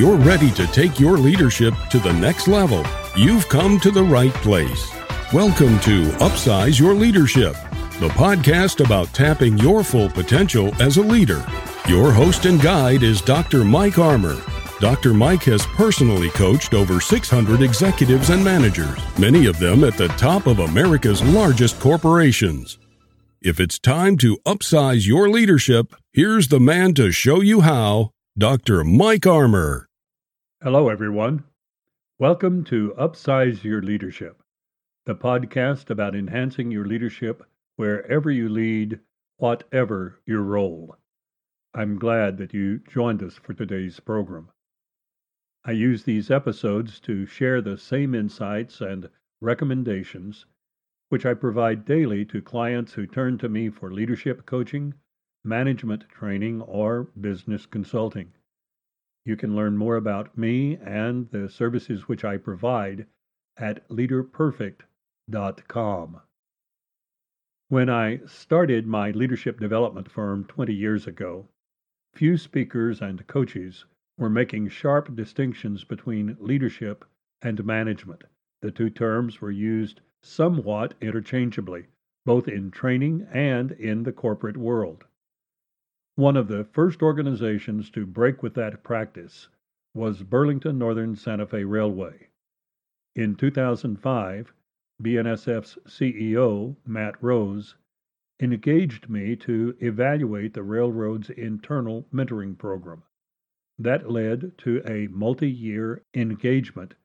you're ready to take your leadership to the next level, you've come to the right place. Welcome to Upsize Your Leadership, the podcast about tapping your full potential as a leader. Your host and guide is Dr. Mike Armour. Dr. Mike has personally coached over 600 executives and managers, many of them at the top of America's largest corporations. If it's time to upsize your leadership, here's the man to show you how Dr. Mike Armour. Hello, everyone. Welcome to Upsize Your Leadership, the podcast about enhancing your leadership wherever you lead, whatever your role. I'm glad that you joined us for today's program. I use these episodes to share the same insights and recommendations which I provide daily to clients who turn to me for leadership coaching, management training, or business consulting. You can learn more about me and the services which I provide at leaderperfect.com. When I started my leadership development firm 20 years ago, few speakers and coaches were making sharp distinctions between leadership and management. The two terms were used somewhat interchangeably, both in training and in the corporate world. One of the first organizations to break with that practice was Burlington Northern Santa Fe Railway. In 2005, BNSF's CEO, Matt Rose, engaged me to evaluate the railroad's internal mentoring program. That led to a multi year engagement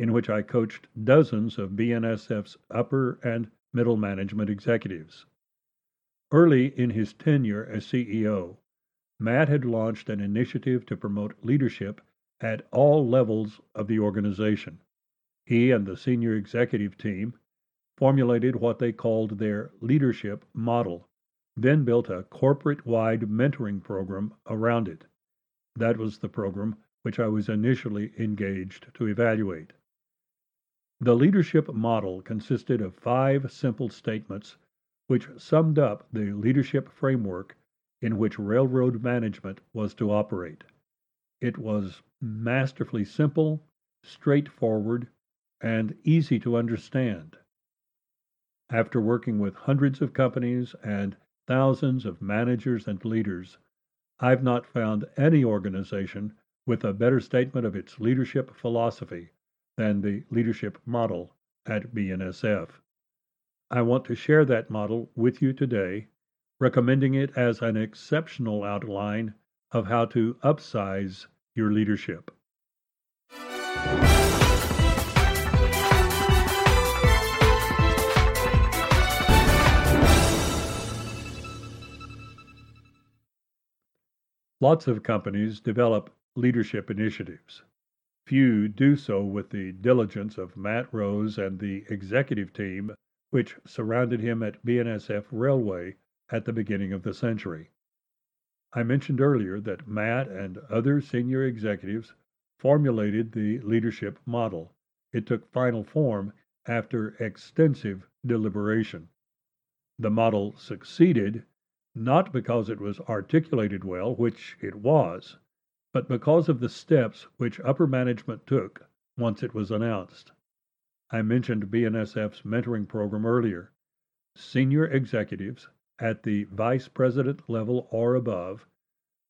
in which I coached dozens of BNSF's upper and middle management executives. Early in his tenure as CEO, Matt had launched an initiative to promote leadership at all levels of the organization. He and the senior executive team formulated what they called their leadership model, then built a corporate wide mentoring program around it. That was the program which I was initially engaged to evaluate. The leadership model consisted of five simple statements which summed up the leadership framework in which railroad management was to operate. It was masterfully simple, straightforward, and easy to understand. After working with hundreds of companies and thousands of managers and leaders, I've not found any organization with a better statement of its leadership philosophy than the leadership model at BNSF. I want to share that model with you today, recommending it as an exceptional outline of how to upsize your leadership. Lots of companies develop leadership initiatives. Few do so with the diligence of Matt Rose and the executive team which surrounded him at BNSF Railway at the beginning of the century. I mentioned earlier that Matt and other senior executives formulated the leadership model. It took final form after extensive deliberation. The model succeeded not because it was articulated well, which it was, but because of the steps which upper management took once it was announced. I mentioned BNSF's mentoring program earlier. Senior executives at the vice president level or above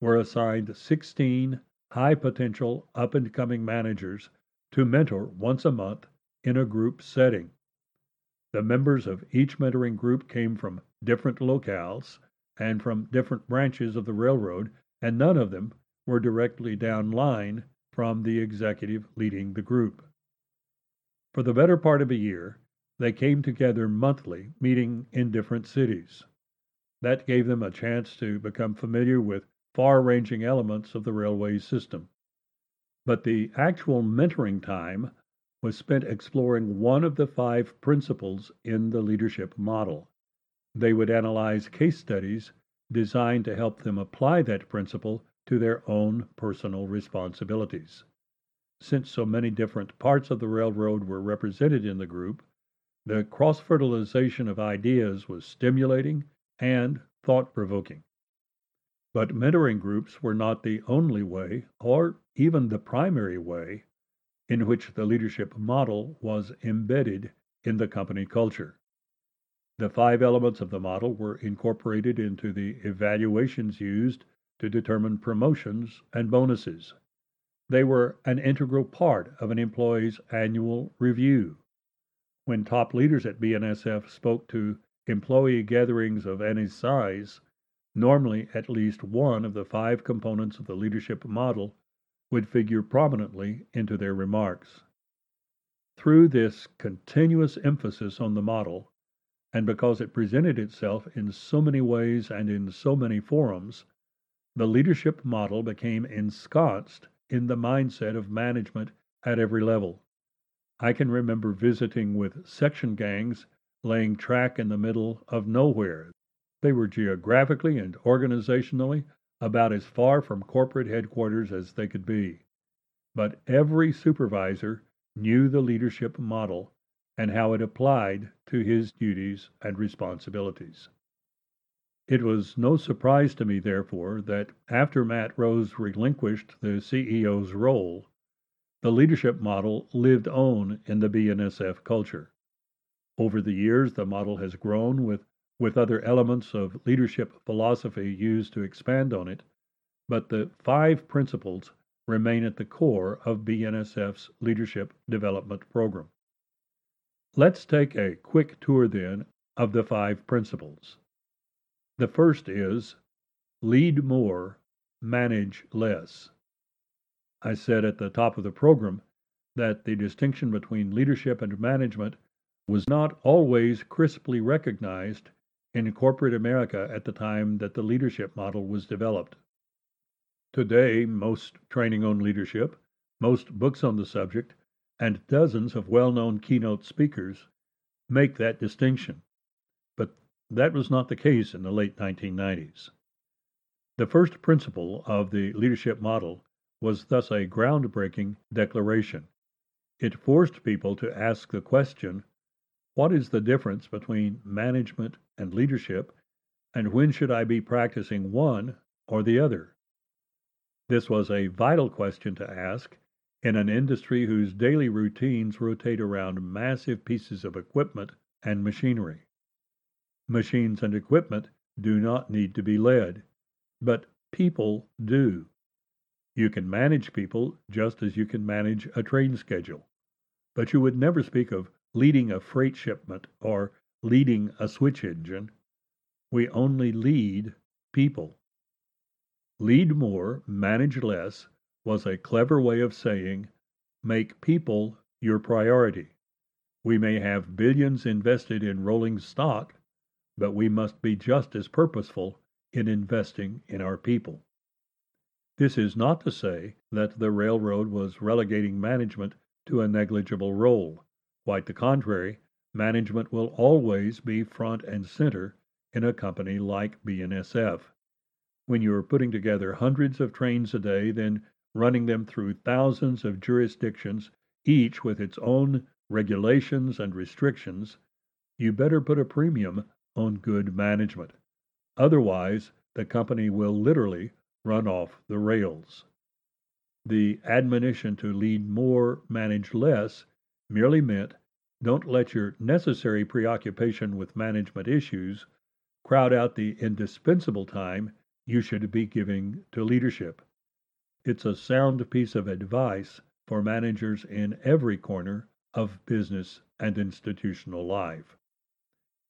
were assigned 16 high potential up and coming managers to mentor once a month in a group setting. The members of each mentoring group came from different locales and from different branches of the railroad, and none of them were directly down line from the executive leading the group. For the better part of a year, they came together monthly, meeting in different cities. That gave them a chance to become familiar with far ranging elements of the railway system. But the actual mentoring time was spent exploring one of the five principles in the leadership model. They would analyze case studies designed to help them apply that principle to their own personal responsibilities. Since so many different parts of the railroad were represented in the group, the cross fertilization of ideas was stimulating and thought provoking. But mentoring groups were not the only way, or even the primary way, in which the leadership model was embedded in the company culture. The five elements of the model were incorporated into the evaluations used to determine promotions and bonuses. They were an integral part of an employee's annual review. When top leaders at BNSF spoke to employee gatherings of any size, normally at least one of the five components of the leadership model would figure prominently into their remarks. Through this continuous emphasis on the model, and because it presented itself in so many ways and in so many forums, the leadership model became ensconced in the mindset of management at every level. I can remember visiting with section gangs laying track in the middle of nowhere. They were geographically and organizationally about as far from corporate headquarters as they could be. But every supervisor knew the leadership model and how it applied to his duties and responsibilities. It was no surprise to me, therefore, that after Matt Rose relinquished the CEO's role, the leadership model lived on in the BNSF culture. Over the years, the model has grown with with other elements of leadership philosophy used to expand on it, but the five principles remain at the core of BNSF's leadership development program. Let's take a quick tour then of the five principles. The first is lead more, manage less. I said at the top of the program that the distinction between leadership and management was not always crisply recognized in corporate America at the time that the leadership model was developed. Today, most training on leadership, most books on the subject, and dozens of well known keynote speakers make that distinction. But that was not the case in the late 1990s. The first principle of the leadership model was thus a groundbreaking declaration. It forced people to ask the question what is the difference between management and leadership, and when should I be practicing one or the other? This was a vital question to ask in an industry whose daily routines rotate around massive pieces of equipment and machinery. Machines and equipment do not need to be led, but people do. You can manage people just as you can manage a train schedule, but you would never speak of leading a freight shipment or leading a switch engine. We only lead people. Lead more, manage less was a clever way of saying make people your priority. We may have billions invested in rolling stock, but we must be just as purposeful in investing in our people. This is not to say that the railroad was relegating management to a negligible role. Quite the contrary, management will always be front and center in a company like BNSF. When you are putting together hundreds of trains a day, then running them through thousands of jurisdictions, each with its own regulations and restrictions, you better put a premium on good management. Otherwise, the company will literally run off the rails. The admonition to lead more, manage less merely meant don't let your necessary preoccupation with management issues crowd out the indispensable time you should be giving to leadership. It's a sound piece of advice for managers in every corner of business and institutional life.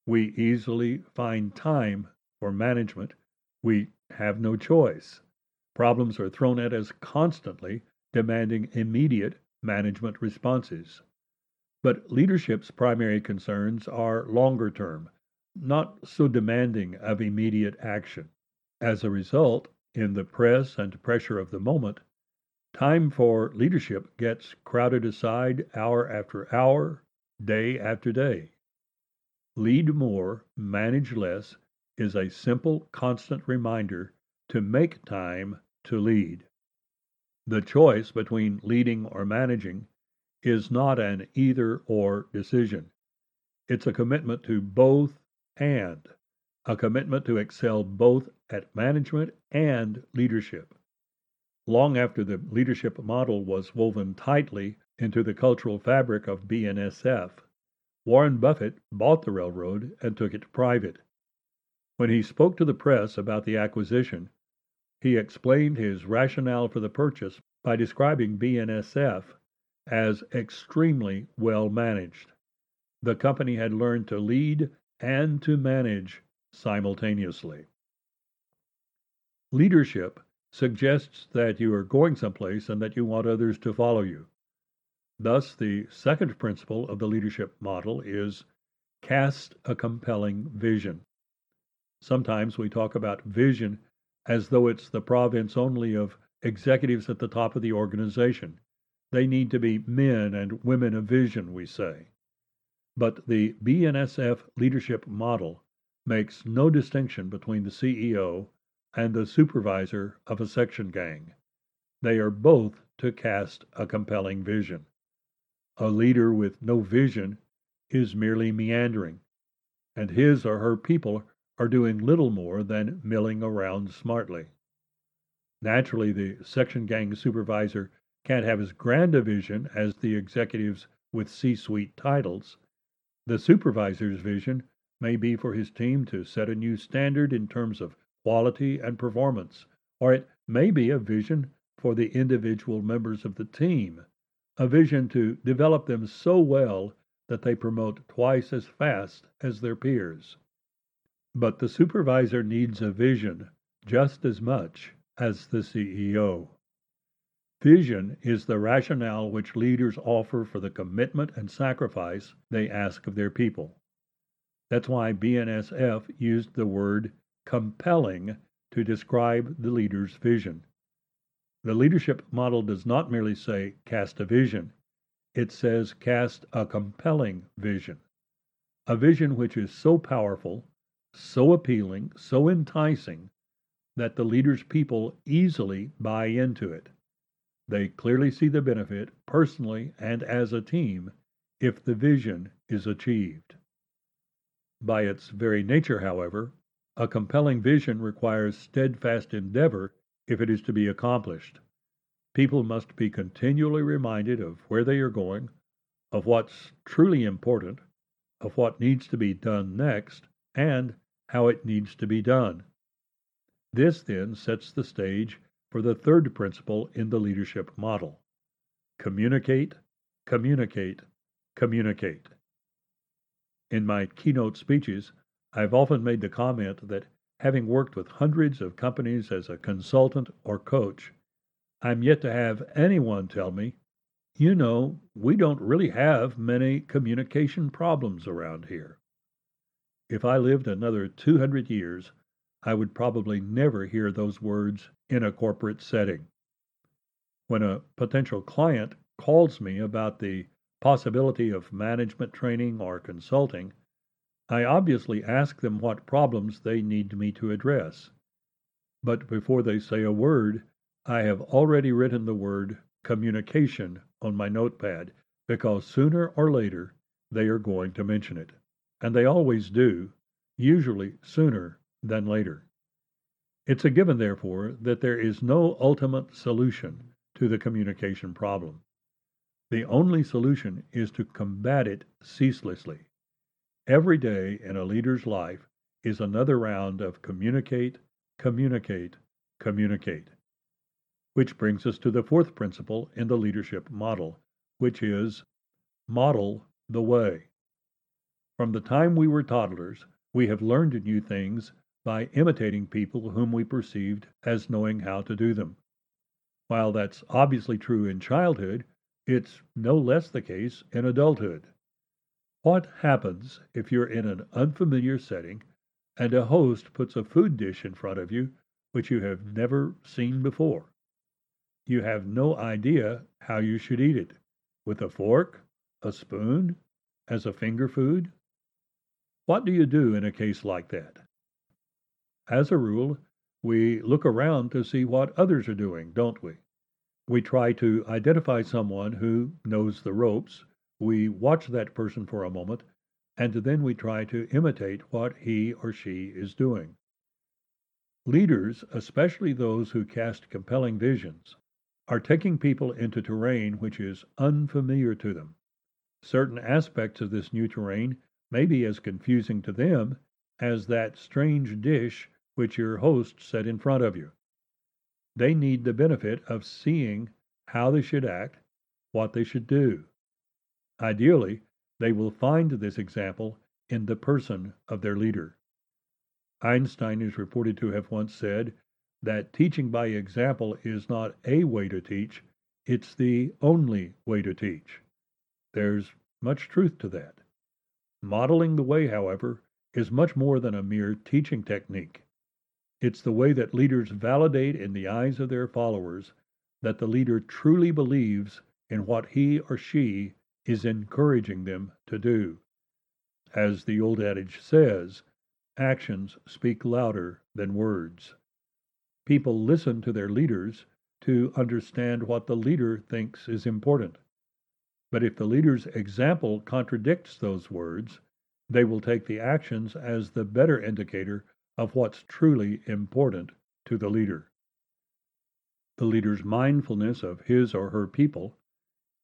We easily find time for management. We have no choice. Problems are thrown at us constantly, demanding immediate management responses. But leadership's primary concerns are longer term, not so demanding of immediate action. As a result, in the press and pressure of the moment, time for leadership gets crowded aside hour after hour, day after day. Lead more, manage less is a simple, constant reminder to make time to lead. The choice between leading or managing is not an either or decision. It's a commitment to both and. a commitment to excel both at management and leadership. Long after the leadership model was woven tightly into the cultural fabric of BNSF, Warren Buffett bought the railroad and took it private. When he spoke to the press about the acquisition, he explained his rationale for the purchase by describing BNSF as extremely well managed. The company had learned to lead and to manage simultaneously. Leadership suggests that you are going someplace and that you want others to follow you. Thus, the second principle of the leadership model is cast a compelling vision. Sometimes we talk about vision as though it's the province only of executives at the top of the organization. They need to be men and women of vision, we say. But the BNSF leadership model makes no distinction between the CEO and the supervisor of a section gang. They are both to cast a compelling vision. A leader with no vision is merely meandering, and his or her people are doing little more than milling around smartly. Naturally, the section gang supervisor can't have as grand a vision as the executives with C suite titles. The supervisor's vision may be for his team to set a new standard in terms of quality and performance, or it may be a vision for the individual members of the team, a vision to develop them so well that they promote twice as fast as their peers. But the supervisor needs a vision just as much as the CEO. Vision is the rationale which leaders offer for the commitment and sacrifice they ask of their people. That's why BNSF used the word compelling to describe the leader's vision. The leadership model does not merely say cast a vision, it says cast a compelling vision. A vision which is so powerful, so appealing, so enticing, that the leader's people easily buy into it. They clearly see the benefit, personally and as a team, if the vision is achieved. By its very nature, however, a compelling vision requires steadfast endeavor if it is to be accomplished. People must be continually reminded of where they are going, of what's truly important, of what needs to be done next, and how it needs to be done. This then sets the stage for the third principle in the leadership model communicate, communicate, communicate. In my keynote speeches, I've often made the comment that having worked with hundreds of companies as a consultant or coach, I'm yet to have anyone tell me, you know, we don't really have many communication problems around here. If I lived another 200 years, I would probably never hear those words in a corporate setting. When a potential client calls me about the possibility of management training or consulting, I obviously ask them what problems they need me to address. But before they say a word, I have already written the word communication on my notepad because sooner or later they are going to mention it. And they always do, usually sooner than later. It's a given, therefore, that there is no ultimate solution to the communication problem. The only solution is to combat it ceaselessly. Every day in a leader's life is another round of communicate, communicate, communicate. Which brings us to the fourth principle in the leadership model, which is model the way. From the time we were toddlers, we have learned new things by imitating people whom we perceived as knowing how to do them. While that's obviously true in childhood, it's no less the case in adulthood. What happens if you're in an unfamiliar setting and a host puts a food dish in front of you which you have never seen before? You have no idea how you should eat it with a fork, a spoon, as a finger food? What do you do in a case like that? As a rule, we look around to see what others are doing, don't we? We try to identify someone who knows the ropes we watch that person for a moment, and then we try to imitate what he or she is doing. Leaders, especially those who cast compelling visions, are taking people into terrain which is unfamiliar to them. Certain aspects of this new terrain may be as confusing to them as that strange dish which your host set in front of you. They need the benefit of seeing how they should act, what they should do. Ideally, they will find this example in the person of their leader. Einstein is reported to have once said that teaching by example is not a way to teach, it's the only way to teach. There's much truth to that. Modeling the way, however, is much more than a mere teaching technique. It's the way that leaders validate in the eyes of their followers that the leader truly believes in what he or she is encouraging them to do. As the old adage says, actions speak louder than words. People listen to their leaders to understand what the leader thinks is important. But if the leader's example contradicts those words, they will take the actions as the better indicator of what's truly important to the leader. The leader's mindfulness of his or her people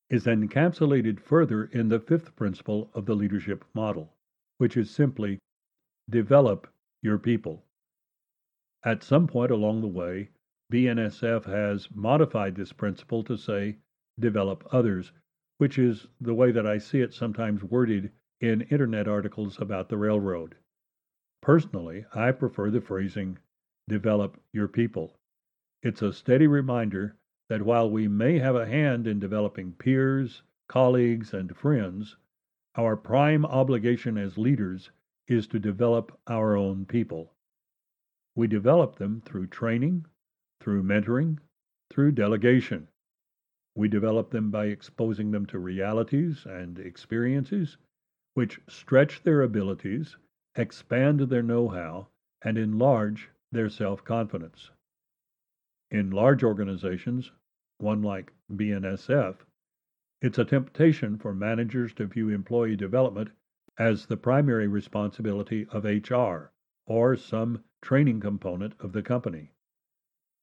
is encapsulated further in the fifth principle of the leadership model, which is simply develop your people. At some point along the way, BNSF has modified this principle to say develop others, which is the way that I see it sometimes worded in internet articles about the railroad. Personally, I prefer the phrasing develop your people. It's a steady reminder that while we may have a hand in developing peers, colleagues, and friends, our prime obligation as leaders is to develop our own people. We develop them through training, through mentoring, through delegation. We develop them by exposing them to realities and experiences which stretch their abilities, expand their know how, and enlarge their self confidence. In large organizations, one like BNSF, it's a temptation for managers to view employee development as the primary responsibility of HR or some training component of the company.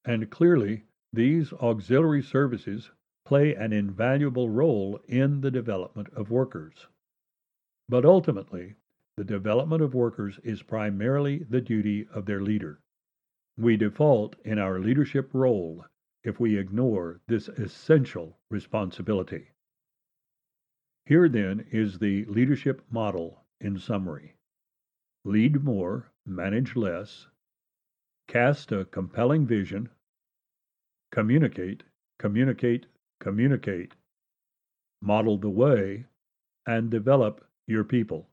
And clearly, these auxiliary services play an invaluable role in the development of workers. But ultimately, the development of workers is primarily the duty of their leader. We default in our leadership role if we ignore this essential responsibility. Here, then, is the leadership model in summary lead more, manage less, cast a compelling vision, communicate, communicate, communicate, model the way, and develop your people.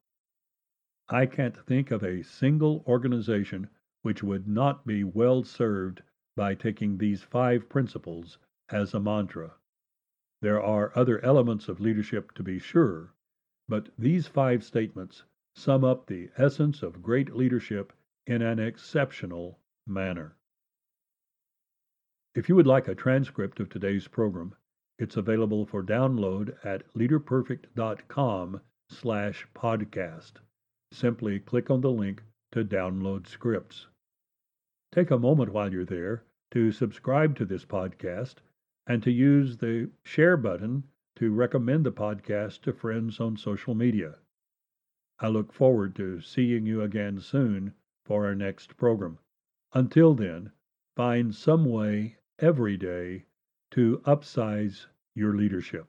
I can't think of a single organization which would not be well served by taking these five principles as a mantra. There are other elements of leadership to be sure, but these five statements sum up the essence of great leadership in an exceptional manner. If you would like a transcript of today's program, it's available for download at leaderperfect.com slash podcast. Simply click on the link to download scripts. Take a moment while you're there to subscribe to this podcast and to use the share button to recommend the podcast to friends on social media. I look forward to seeing you again soon for our next program. Until then, find some way every day to upsize your leadership.